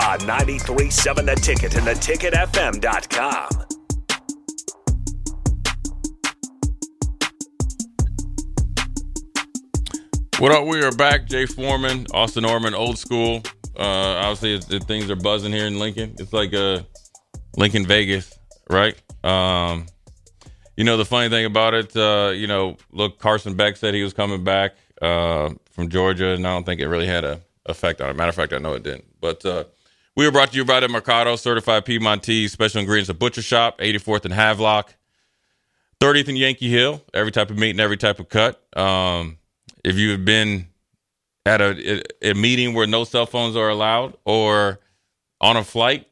On 93.7 The Ticket and theticketfm.com. What up? We are back. Jay Foreman, Austin Orman, old school. Uh, obviously, it's, it, things are buzzing here in Lincoln. It's like uh, Lincoln Vegas, right? Um, you know, the funny thing about it, uh, you know, look, Carson Beck said he was coming back uh, from Georgia, and I don't think it really had a effect on it. Matter of fact, I know it didn't. But uh, we were brought to you by the Mercado Certified Piedmontese Special Ingredients of Butcher Shop, 84th and Havelock, 30th and Yankee Hill. Every type of meat and every type of cut. Um, if you have been at a, a meeting where no cell phones are allowed or on a flight,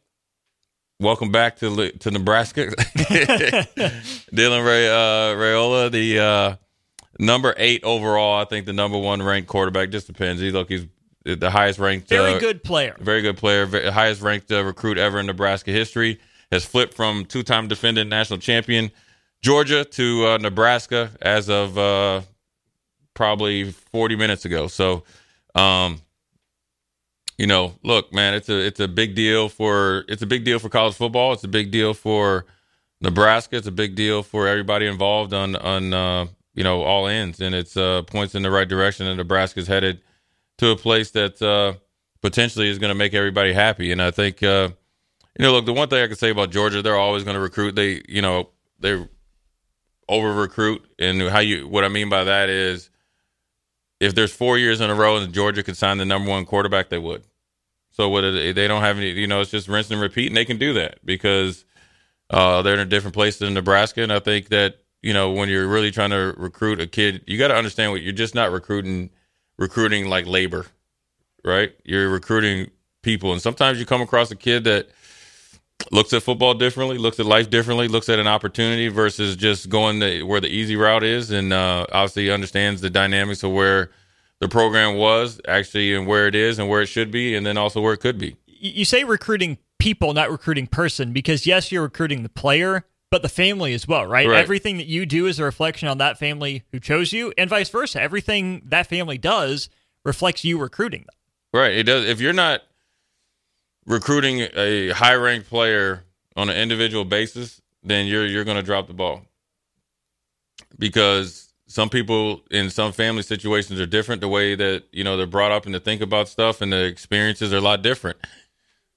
welcome back to to Nebraska. Dylan Ray uh, Raiola, the uh, number eight overall, I think the number one ranked quarterback. Just depends. He look, he's the highest ranked, very uh, good player, very good player, very, highest ranked uh, recruit ever in Nebraska history. Has flipped from two time defending national champion Georgia to uh, Nebraska as of uh, probably 40 minutes ago. So, um, you know, look, man, it's a it's a big deal for it's a big deal for college football. It's a big deal for Nebraska. It's a big deal for everybody involved on on uh, you know all ends, and it's uh, points in the right direction. And Nebraska's headed to a place that uh, potentially is going to make everybody happy. And I think uh, you know, look, the one thing I can say about Georgia, they're always going to recruit. They you know they over recruit, and how you what I mean by that is if there's four years in a row and Georgia could sign the number one quarterback, they would. So what they don't have any, you know, it's just rinse and repeat, and they can do that because uh, they're in a different place than Nebraska. And I think that you know when you're really trying to recruit a kid, you got to understand what you're just not recruiting recruiting like labor, right? You're recruiting people, and sometimes you come across a kid that looks at football differently, looks at life differently, looks at an opportunity versus just going the, where the easy route is, and uh, obviously understands the dynamics of where the program was actually and where it is and where it should be, and then also where it could be. You say recruiting people, not recruiting person, because yes, you're recruiting the player, but the family as well, right? Right. Everything that you do is a reflection on that family who chose you, and vice versa. Everything that family does reflects you recruiting them. Right. It does. If you're not recruiting a high ranked player on an individual basis, then you're you're going to drop the ball because some people in some family situations are different. The way that you know they're brought up and to think about stuff and the experiences are a lot different.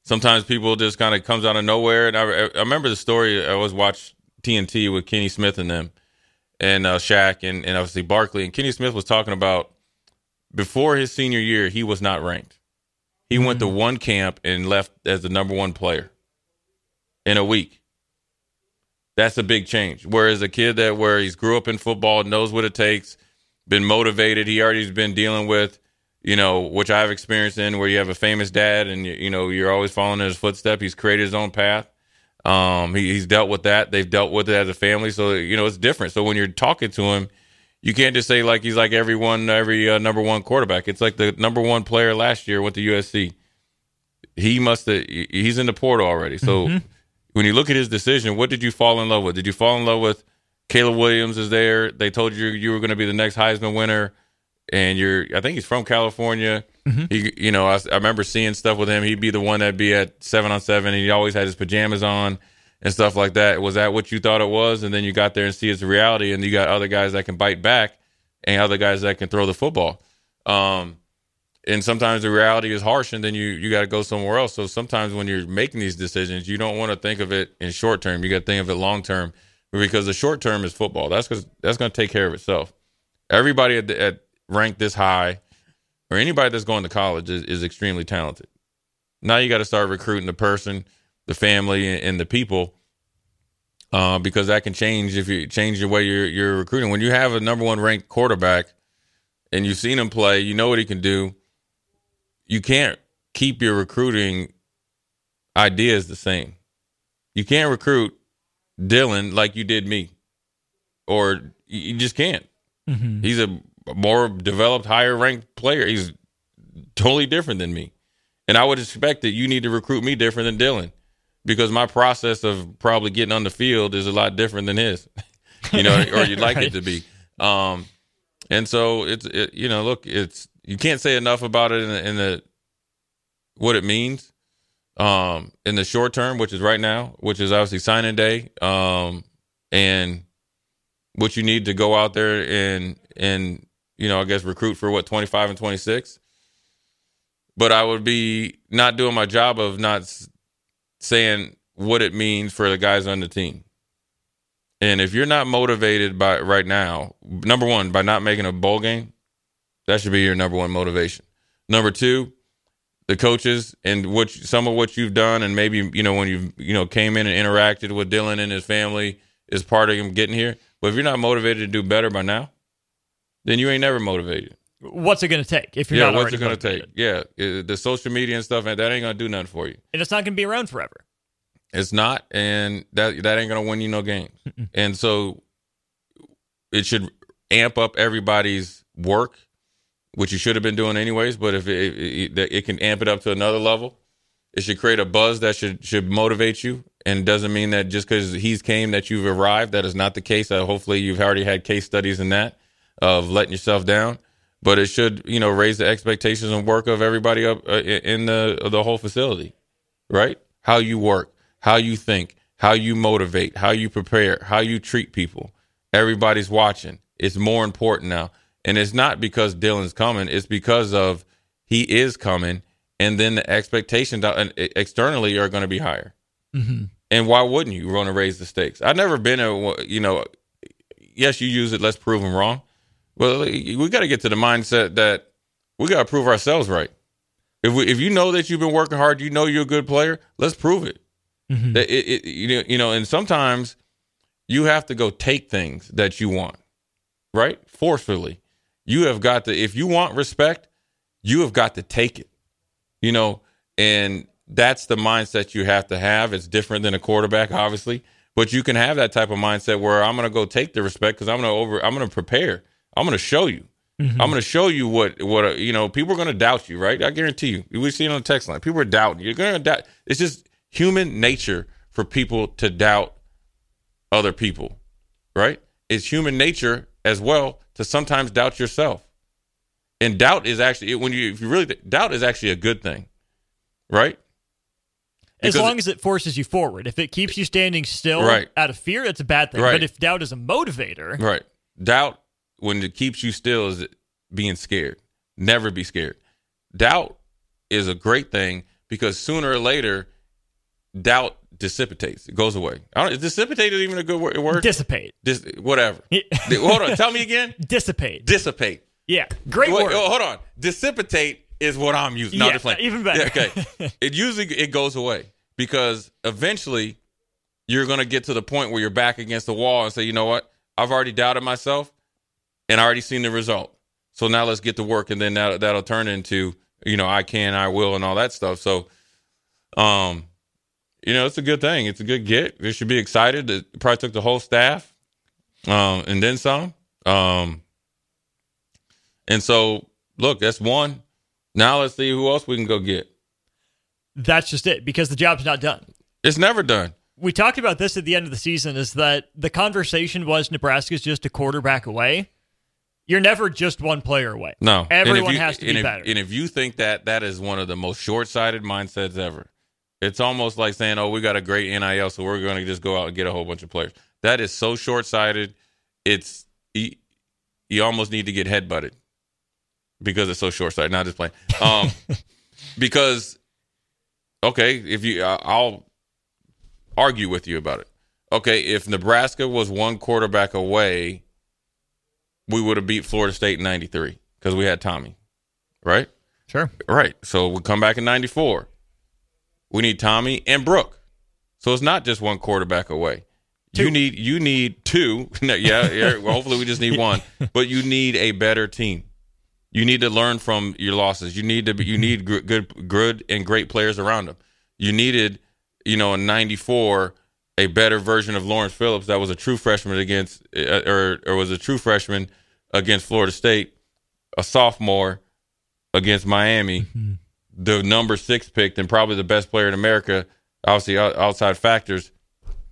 Sometimes people just kind of comes out of nowhere. And I, I remember the story. I was watch TNT with Kenny Smith and them, and uh, Shaq and, and obviously Barkley. And Kenny Smith was talking about before his senior year, he was not ranked. He went to one camp and left as the number one player in a week. That's a big change. Whereas a kid that where he's grew up in football, knows what it takes, been motivated, he already's been dealing with, you know, which I've experienced in where you have a famous dad and you, you know you're always following in his footsteps. He's created his own path. Um, he, he's dealt with that. They've dealt with it as a family, so you know it's different. So when you're talking to him, you can't just say like he's like everyone, every uh, number one quarterback. It's like the number one player last year with the USC. He must have. He's in the portal already. So mm-hmm. when you look at his decision, what did you fall in love with? Did you fall in love with Caleb Williams? Is there? They told you you were going to be the next Heisman winner, and you're. I think he's from California. Mm-hmm. He, you know, I, I remember seeing stuff with him. He'd be the one that'd be at seven on seven, and he always had his pajamas on and stuff like that. Was that what you thought it was? And then you got there and see it's reality, and you got other guys that can bite back and other guys that can throw the football. Um, and sometimes the reality is harsh, and then you you got to go somewhere else. So sometimes when you're making these decisions, you don't want to think of it in short term. You got to think of it long term, because the short term is football. That's because that's going to take care of itself. Everybody at, at ranked this high, or anybody that's going to college is, is extremely talented. Now you got to start recruiting the person, the family, and the people, uh, because that can change if you change the way you're you're recruiting. When you have a number one ranked quarterback, and you've seen him play, you know what he can do you can't keep your recruiting ideas the same. You can't recruit Dylan like you did me, or you just can't. Mm-hmm. He's a more developed, higher ranked player. He's totally different than me, and I would expect that you need to recruit me different than Dylan because my process of probably getting on the field is a lot different than his. you know, or you'd like right. it to be. Um, and so it's it, you know, look, it's you can't say enough about it in the, in the what it means um, in the short term, which is right now, which is obviously signing day, um, and what you need to go out there and and you know I guess recruit for what twenty five and twenty six. But I would be not doing my job of not saying what it means for the guys on the team. And if you're not motivated by right now, number one, by not making a bowl game, that should be your number one motivation. Number two, the coaches and what some of what you've done, and maybe you know when you you know came in and interacted with Dylan and his family is part of him getting here. But if you're not motivated to do better by now, then you ain't never motivated. What's it going to take if you're yeah, not? what's it going to take? Yeah, the social media and stuff, and that ain't going to do nothing for you. And it's not going to be around forever. It's not, and that that ain't going to win you no games. and so, it should amp up everybody's work which you should have been doing anyways. But if it, it, it, can amp it up to another level, it should create a buzz that should should motivate you. And doesn't mean that just because he's came that you've arrived. That is not the case. Uh, hopefully, you've already had case studies in that of letting yourself down. But it should you know raise the expectations and work of everybody up uh, in the the whole facility, right? How you work, how you think, how you motivate, how you prepare, how you treat people. Everybody's watching. It's more important now and it's not because Dylan's coming, it's because of he is coming. And then the expectations externally are going to be higher. Mm-hmm. And why wouldn't you want to raise the stakes? I've never been a, you know, yes, you use it, let's prove them wrong. Well, we got to get to the mindset that we got to prove ourselves right. If we, if you know that you've been working hard, you know you're a good player, let's prove it. Mm-hmm. That it, it, you know, you know, and sometimes you have to go take things that you want, right? Forcefully. You have got to, if you want respect, you have got to take it, you know, and that's the mindset you have to have. It's different than a quarterback, obviously, but you can have that type of mindset where I'm going to go take the respect because I'm going to over, I'm going to prepare. I'm going to show you. Mm-hmm. I'm going to show you what what you know. People are going to doubt you, right? I guarantee you. We see it on the text line. People are doubting. You're going to doubt. It's just human nature for people to doubt other people, right? It's human nature as well to sometimes doubt yourself. And doubt is actually when you if you really doubt is actually a good thing, right? Because as long as it forces you forward. If it keeps you standing still right. out of fear, it's a bad thing. Right. But if doubt is a motivator, right? Doubt when it keeps you still is being scared. Never be scared. Doubt is a great thing because sooner or later, doubt dissipates. It goes away. I don't, is dissipate is even a good word? Dissipate. Dis, whatever. hold on. Tell me again. Dissipate. Dissipate. Yeah. Great Wait, word. Oh, hold on. Dissipate is what I'm using. No, yeah, even better. Yeah, okay. it usually it goes away because eventually you're going to get to the point where you're back against the wall and say, you know what? I've already doubted myself and I already seen the result. So now let's get to work. And then that, that'll turn into, you know, I can, I will, and all that stuff. So, um, you know, it's a good thing. It's a good get. They should be excited. It probably took the whole staff, um, and then some. Um, and so, look, that's one. Now let's see who else we can go get. That's just it because the job's not done. It's never done. We talked about this at the end of the season is that the conversation was Nebraska's just a quarterback away. You're never just one player away. No. Everyone you, has to be if, better. And if you think that that is one of the most short sighted mindsets ever, it's almost like saying, oh, we got a great NIL, so we're going to just go out and get a whole bunch of players. That is so short sighted. It's, you, you almost need to get headbutted because it's so short sighted. Not just playing. Um, because okay, if you, I'll argue with you about it. Okay, if Nebraska was one quarterback away, we would have beat Florida State in '93 because we had Tommie, right? Sure. Right. So we come back in '94. We need Tommie and Brook. So it's not just one quarterback away. Two. You need you need two. yeah, yeah. Well, hopefully we just need one. But you need a better team. You need to learn from your losses. You need to be, you need good good and great players around them. You needed, you know, in '94 a better version of Lawrence Phillips that was a true freshman against uh, or or was a true freshman against Florida State, a sophomore against Miami, mm-hmm. the number six picked and probably the best player in America, obviously outside factors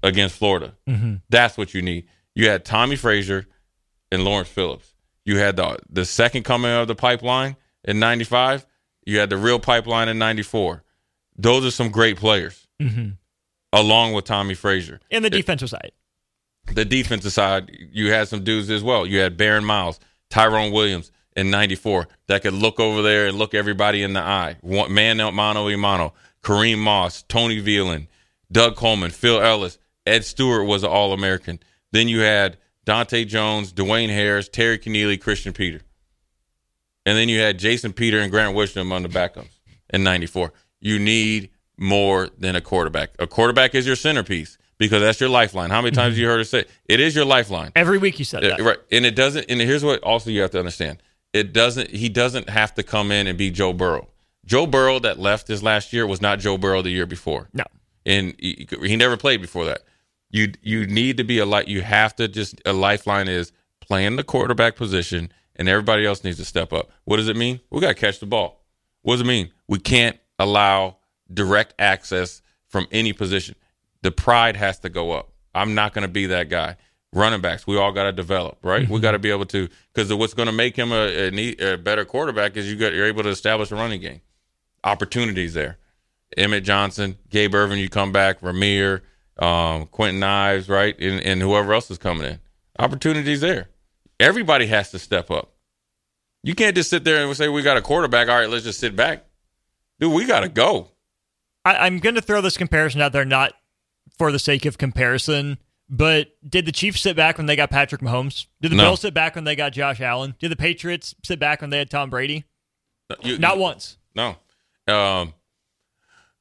against Florida. Mm-hmm. That's what you need. You had Tommie Frazier and Lawrence Phillips. You had the the second coming of the pipeline in '95. You had the real pipeline in '94. Those are some great players, mm-hmm. Along with Tommie Frazier. And the defensive it, side. The defensive side, you had some dudes as well. You had Barron Miles, Tyrone Williams in '94 that could look over there and look everybody in the eye. Man, mano y mano. Kareem Moss, Tony Veland, Doug Colman, Phil Ellis, Ed Stewart was an All American. Then you had Dante Jones, Dwayne Harris, Terry Connealy, Christian Peter. And then you had Jason Peter and Grant Wistrom on the backups in 94. You need more than a quarterback. A quarterback is your centerpiece because that's your lifeline. How many times mm-hmm. you heard us say it is your lifeline? Every week you said that. Right. And it doesn't and here's what also you have to understand. It doesn't he doesn't have to come in and be Joe Burrow. Joe Burrow that left his last year was not Joe Burrow the year before. No. And he, he never played before that you you need to be a light. You have to just a lifeline is playing the quarterback position, and everybody else needs to step up. What does it mean? We got to catch the ball. What does it mean? We can't allow direct access from any position. The pride has to go up. I'm not going to be that guy. Running backs, we all got to develop, right? Mm-hmm. We got to be able to because what's going to make him a, a, a, better quarterback is you got you're able to establish a running game. Opportunities there. Emmett Johnson, Gabe Ervin, you come back, Rahmir, um, Kwinten Ives, right, and, and whoever else is coming in. Opportunities there. Everybody has to step up. You can't just sit there and say we got a quarterback. All right, let's just sit back. Dude, we got to go. I, am going to throw this comparison out there, not for the sake of comparison, but did the Chiefs sit back when they got Patrick Mahomes? Did the no. Bills sit back when they got Josh Allen? Did the Patriots sit back when they had Tom Brady? You, not you, once. No. Um,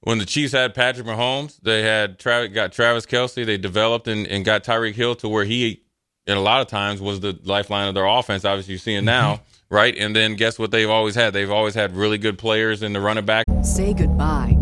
when the Chiefs had Patrick Mahomes, they had Travis, got Travis Kelce. They developed and, and got Tyreek Hill to where he, in a lot of times, was the lifeline of their offense. Obviously, you're seeing mm-hmm. now, right? And then guess what? They've always had. They've always had really good players in the running back. Say goodbye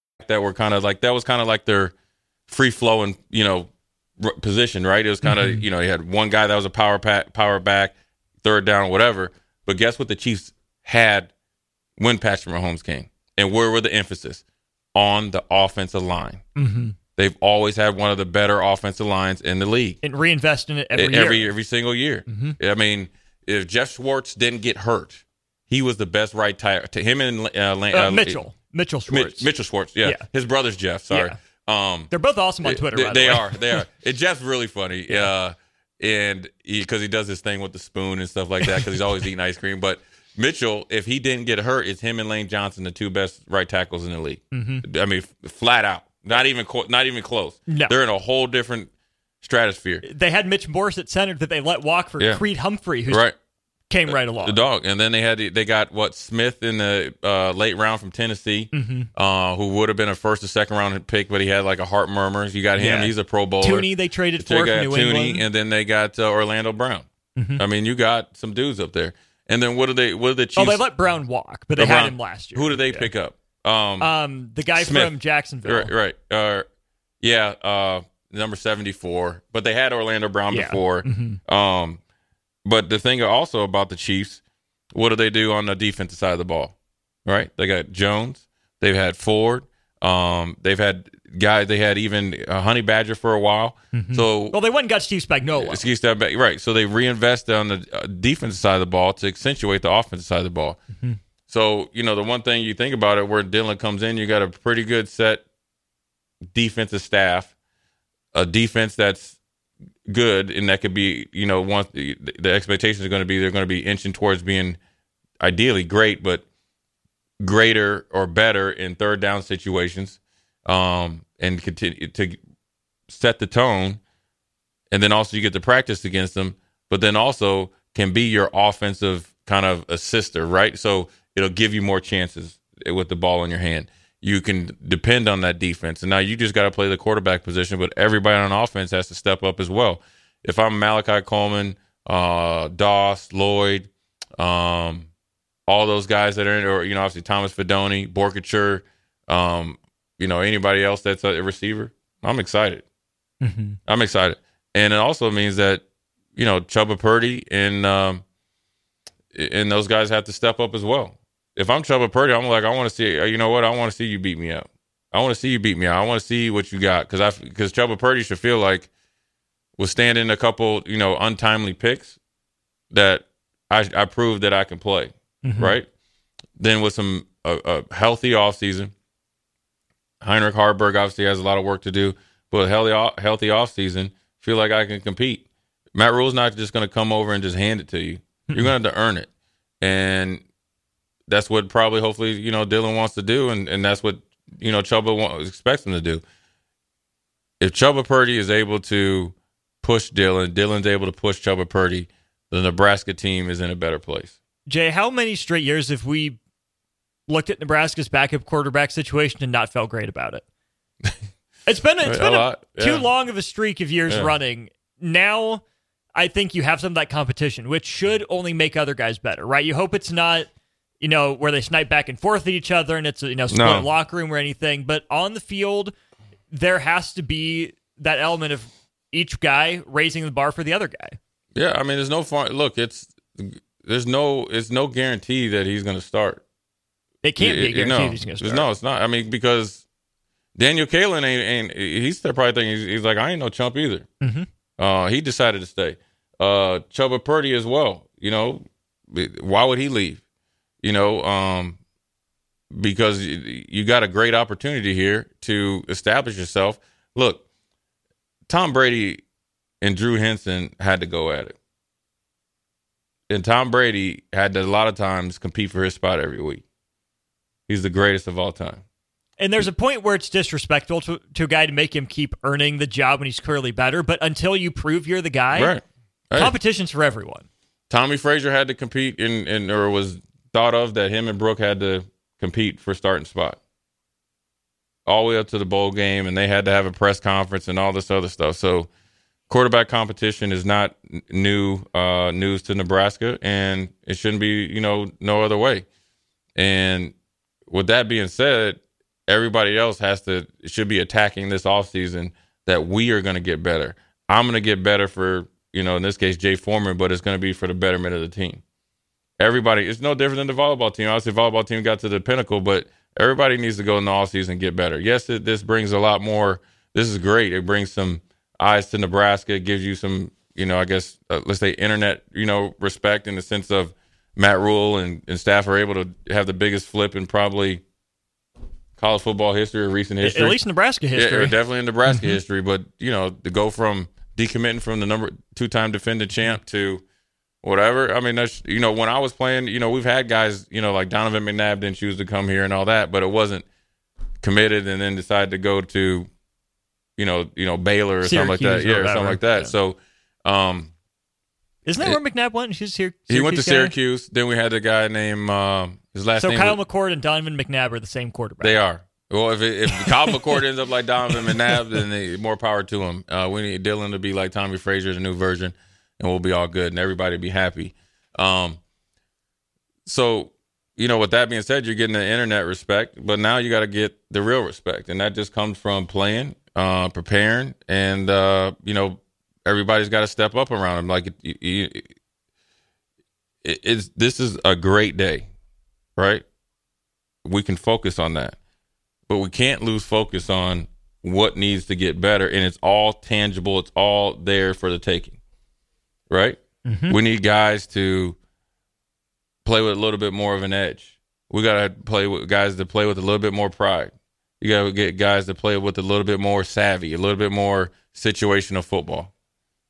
that were kind of like that was kind of like their free flowing, you know, r- position, right? It was kind of mm-hmm. you know, you had one guy that was a power pack, power back, third down, whatever. But guess what? The Chiefs had when Patrick Mahomes came, and where were the emphasis on the offensive line? Mm-hmm. They've always had one of the better offensive lines in the league, and reinvest in it every every year. every single year. Mm-hmm. I mean, if Geoff Schwartz didn't get hurt, he was the best right tackle. To him and uh, uh, uh, Mitchell. Mitchell Schwartz. Mitchell Schwartz, yeah. yeah. His brother's Geoff. Sorry. Yeah. Um, They're both awesome on Twitter. They, the they are. They are. And Geoff's really funny. Yeah. Uh, and because he, he, does this thing with the spoon and stuff like that, because he's always eating ice cream. But Mitchell, if he didn't get hurt, it's him and Lane Johnson, the two best right tackles in the league. Mm-hmm. I mean, flat out. Not even not even close. No. They're in a whole different stratosphere. They had Mitch Morse at center that they let walk for yeah. Creed Humphrey, who's right came right along. The dog, and then they had they got what Smith in the uh, late round from Tennessee, mm-hmm. uh, who would have been a first or second round pick, but he had like a heart murmur. You got him; yeah. he's a Pro Bowler. Thuney they traded for they New Thuney, England, and then they got uh, Orlando Brown. Mm-hmm. I mean, you got some dudes up there. And then what do they? What did the Chiefs? Oh, they let Brown walk, but they had him last year. Who did they yeah. pick up? Um, um, the guy Smith. from Jacksonville, right? right. Uh, yeah, uh, number seventy four. But they had Orlando Brown yeah. before. Mm-hmm. Um, but the thing also about the Chiefs what do they do on the defensive side of the ball? Right? They got Jones. They've had Ford. Um, they've had guys. They had even a Honey Badger for a while. Mm-hmm. So well, they went and got Steve Spagnuolo. Steve Spagnuolo, right? So they reinvest on the uh, defensive side of the ball to accentuate the offensive side of the ball. Mm-hmm. So you know the one thing you think about it, where Dylan comes in, you got a pretty good set defensive staff, a defense that's good, and that could be, you know, once the, the expectations are going to be they're going to be inching towards being ideally great, but greater or better in third down situations, um, and continue to set the tone. And then also you get to practice against them, but then also can be your offensive kind of assister, right? So it'll give you more chances with the ball in your hand you can depend on that defense. And now you just got to play the quarterback position, but everybody on offense has to step up as well. If I'm Malachi Coleman, uh, Doss, Lloyd, um, all those guys that are in, or you know, obviously Thomas Fidone, Borkature, um, you know, anybody else that's a receiver, I'm excited. Mm-hmm. I'm excited, and it also means that you know Chubba Purdy and um, and those guys have to step up as well if I'm Chubba Purdy, I'm like, I want to see. You know what? I want to see you beat me up. I want to see you beat me up. I want to see what you got because I because Chubba Purdy should feel like withstanding a couple you know untimely picks that I I proved that I can play mm-hmm. right. Then with some a, a healthy offseason, Heinrich Haarberg obviously has a lot of work to do, but healthy healthy offseason, feel like I can compete. Matt Rhule's not just going to come over and just hand it to you. You're going to have to earn it. And that's what probably hopefully you know Dylan wants to do, and and that's what you know Chubba wants, expects him to do. If Chubba Purdy is able to push Dylan, Dylan's able to push Chubba Purdy, the Nebraska team is in a better place. Jay, how many straight years have we looked at Nebraska's backup quarterback situation and not felt great about it? It's been it's been a, yeah. too long of a streak of years yeah. running. Now, I think you have some of that competition, which should only make other guys better, right? You hope it's not you know, where they snipe back and forth at each other and it's a, you know, split no. locker room or anything. But on the field, there has to be that element of each guy raising the bar for the other guy. Yeah, I mean, there's no fun. Look, it's there's no it's no guarantee that he's going to start. It can't be a guarantee no, he's going to start. No, it's not. I mean, because Daniel Kaelin ain't, ain't he's still probably thinking he's, he's, like I ain't no chump either. Mm-hmm. Uh, he decided to stay. Uh, Chubba Purdy as well. You know, why would he leave? You know, um, because you got a great opportunity here to establish yourself. Look, Tom Brady and Drew Henson had to go at it. And Tom Brady had to a lot of times compete for his spot every week. He's the greatest of all time. And there's a point where it's disrespectful to, to a guy to make him keep earning the job when he's clearly better. But until you prove you're the guy, right. Competition's for everyone. Tommy Frazier had to compete in, in or was thought of that him and Brook had to compete for starting spot. All the way up to the bowl game, and they had to have a press conference and all this other stuff. So quarterback competition is not new uh, news to Nebraska, and it shouldn't be, you know, no other way. And with that being said, everybody else has to should be attacking this offseason that we are going to get better. I'm going to get better for, you know, in this case, Jay Foreman, but it's going to be for the betterment of the team. Everybody, it's no different than the volleyball team. Obviously, the volleyball team got to the pinnacle, but everybody needs to go in the offseason and get better. Yes, it, this brings a lot more. This is great. It brings some eyes to Nebraska. It gives you some, you know, I guess uh, let's say internet, you know, respect in the sense of Matt Rhule and, and staff are able to have the biggest flip in probably college football history or recent history. At least Nebraska history. Yeah, definitely in Nebraska mm-hmm. history. But, you know, to go from decommitting from the number two time defending champ to whatever. I mean, that's, you know, when I was playing, you know, we've had guys, you know, like Donovan McNabb didn't choose to come here and all that, but it wasn't committed and then decided to go to you know, you know Baylor or Syracuse something like that. Yeah, or, something like that. Yeah. So, um, isn't that it, where McNabb went? He's here. He went to Syracuse. Guy? Then we had a guy named uh, his last so name. So Kyle was, McCord and Donovan McNabb are the same quarterback. They are. Well, if it, if Kyle McCord ends up like Donovan McNabb, then they, more power to him. Uh, we need Dylan to be like Tommie Frazier, the new version, and we'll be all good, and everybody be happy. Um, so you know, with that being said, you're getting the internet respect, but now you got to get the real respect, and that just comes from playing uh, preparing, and uh, you know everybody's got to step up around him. Like it, it's this is a great day, right? We can focus on that, but we can't lose focus on what needs to get better, and it's all tangible. It's all there for the taking, right? Mm-hmm. We need guys to play with a little bit more of an edge. We got to play with guys to play with a little bit more pride. You got to get guys to play with a little bit more savvy, a little bit more situational football,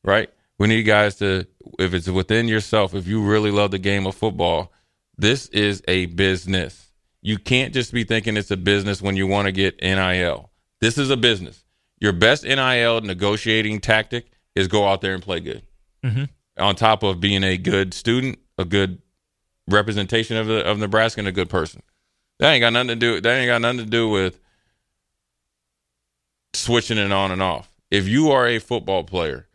right? We need guys to, if it's within yourself, if you really love the game of football, this is a business. You can't just be thinking it's a business when you want to get NIL. This is a business. Your best NIL negotiating tactic is go out there and play good. Mm-hmm. On top of being a good student, a good representation of the, of Nebraska, and a good person. That ain't got nothing to do. That ain't got nothing to do with switching it on and off. If you are a football player,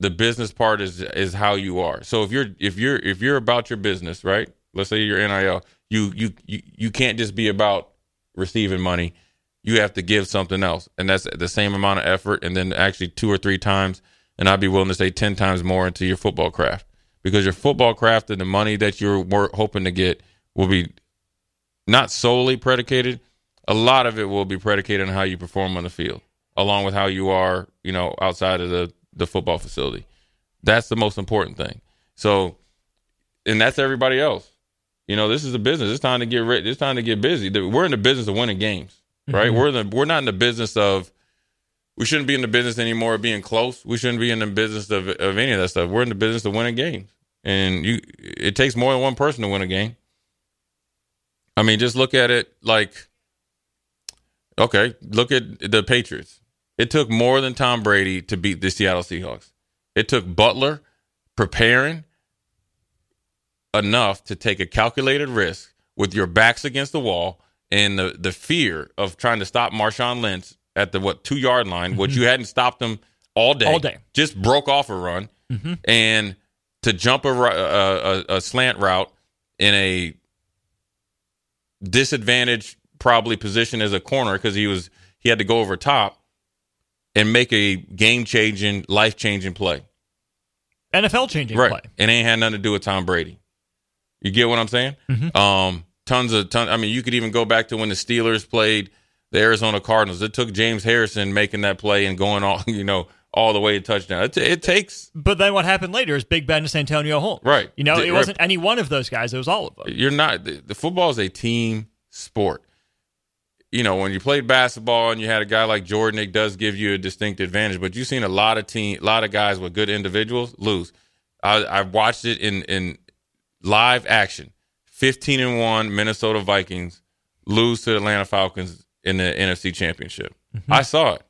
the business part is is how you are. So if you're if you're if you're about your business, right? Let's say you're NIL, you you you, you can't just be about receiving money. You have to give something else, and that's the same amount of effort, and then actually two or three times, and I'd be willing to say ten times more into your football craft because your football craft and the money that you're hoping to get will be not solely predicated a lot of it will be predicated on how you perform on the field, along with how you are, you know, outside of the the football facility. That's the most important thing. So, and that's everybody else. You know, this is a business. It's time to get rich. It's time to get busy. We're in the business of winning games, right? Mm-hmm. We're the we're not in the business of. We shouldn't be in the business anymore of being close. We shouldn't be in the business of of any of that stuff. We're in the business of winning games, and you. It takes more than one person to win a game. I mean, just look at it like Okay, look at the Patriots. It took more than Tom Brady to beat the Seattle Seahawks. It took Butler preparing enough to take a calculated risk with your backs against the wall and the, the fear of trying to stop Marshawn Lynch at the what two yard line, mm-hmm. which you hadn't stopped him all day. All day, just broke off a run, mm-hmm. and to jump a, a, a, a slant route in a disadvantaged probably position as a corner because he was he had to go over top and make a game changing, life changing play. NFL changing right. play. It ain't had nothing to do with Tom Brady. You get what I'm saying? Mm-hmm. Um, tons of ton. I mean, you could even go back to when the Steelers played the Arizona Cardinals. It took James Harrison making that play and going all you know all the way to touchdown. It, it takes. But then what happened later is Big Ben to Santonio Holmes. Right. You know, it wasn't any one of those guys. It was all of them. You're not. The, the football is a team sport. You know, when you played basketball and you had a guy like Jordan, it does give you a distinct advantage. But you've seen a lot of team, a lot of guys with good individuals lose. I, I've watched it in in live action. Fifteen and one Minnesota Vikings lose to the Atlanta Falcons in the NFC Championship. I saw it.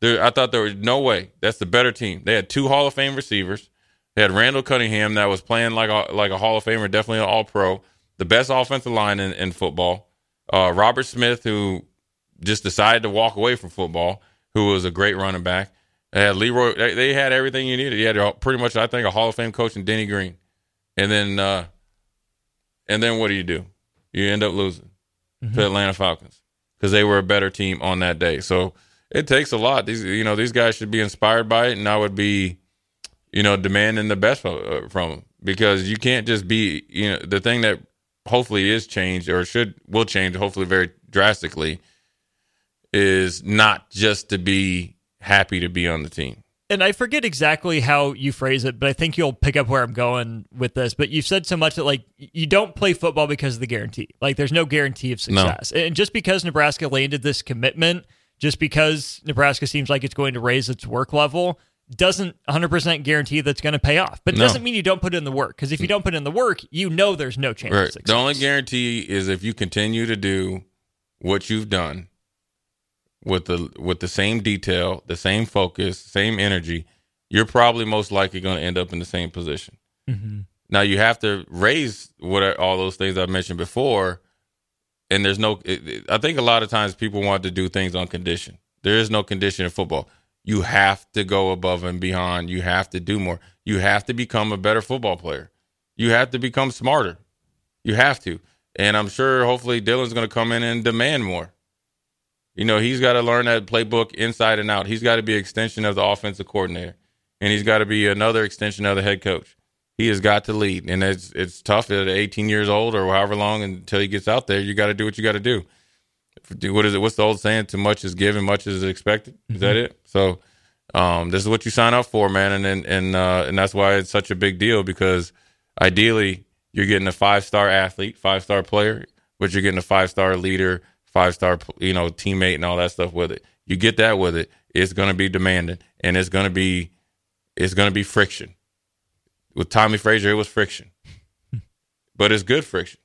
There, I thought there was no way. That's the better team. They had two Hall of Fame receivers. They had Randall Cunningham that was playing like a like a Hall of Famer, definitely an All Pro. The best offensive line in, in football. Uh, Robert Smith, who just decided to walk away from football, who was a great running back. They had Leroy. They, they had everything you needed. You had pretty much, I think, a Hall of Fame coach in Denny Green. And then, uh, and then what do you do? You end up losing to Atlanta Falcons because they were a better team on that day. So it takes a lot. These, you know, these guys should be inspired by it, and I would be, you know, demanding the best from, uh, from them because you can't just be, you know, the thing that hopefully is changed or should will change hopefully very drastically is not just to be happy to be on the team. And I forget exactly how you phrase it, but I think you'll pick up where I'm going with this. But you've said so much that like you don't play football because of the guarantee. Like there's no guarantee of No. success. And just because Nebraska landed this commitment, just because Nebraska seems like it's going to raise its work level, doesn't 100% guarantee that's going to pay off. But it No. doesn't mean you don't put in the work. Because if you don't put in the work, you know there's no chance of Right. success. The only guarantee is if you continue to do what you've done with the with the same detail, the same focus, same energy, you're probably most likely going to end up in the same position. Mm-hmm. Now you have to raise what are- all those things I mentioned before, and there's no. It, it- I think a lot of times people want to do things on condition. There is no condition in football. You have to go above and beyond. You have to do more. You have to become a better football player. You have to become smarter. You have to. And I'm sure hopefully Dylan's going to come in and demand more. You know, he's got to learn that playbook inside and out. He's got to be an extension of the offensive coordinator, and he's got to be another extension of the head coach. He has got to lead, and it's it's tough at 18 years old or however long until he gets out there. You got to do what you got to do. What is it? What's the old saying? Too much is given, much is expected. Is that it? So, um, this is what you sign up for, man, and and and, uh, and that's why it's such a big deal because ideally you're getting a five star athlete, five star player, but you're getting a five star leader, five star you know teammate, and all that stuff with it. You get that with it, it's going to be demanding, and it's going to be it's going to be friction. With Tommie Frazier, it was friction, but it's good friction.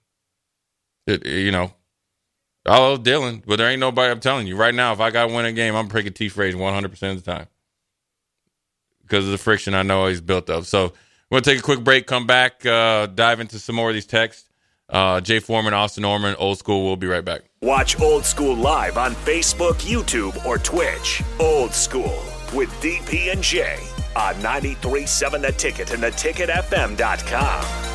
It, you know, I love Dylan, but there ain't nobody. I'm telling you right now, if I got to win a game, I'm picking T Frazier 100 percent of the time because of the friction I know he's built up. So we're gonna take a quick break, come back, uh, dive into some more of these texts. Uh, Jay Foreman, Austin Norman, old school. We'll be right back. Watch Old School live on Facebook, YouTube, or Twitch. Old School with DP and J on 93.7 The Ticket and theticketfm.com.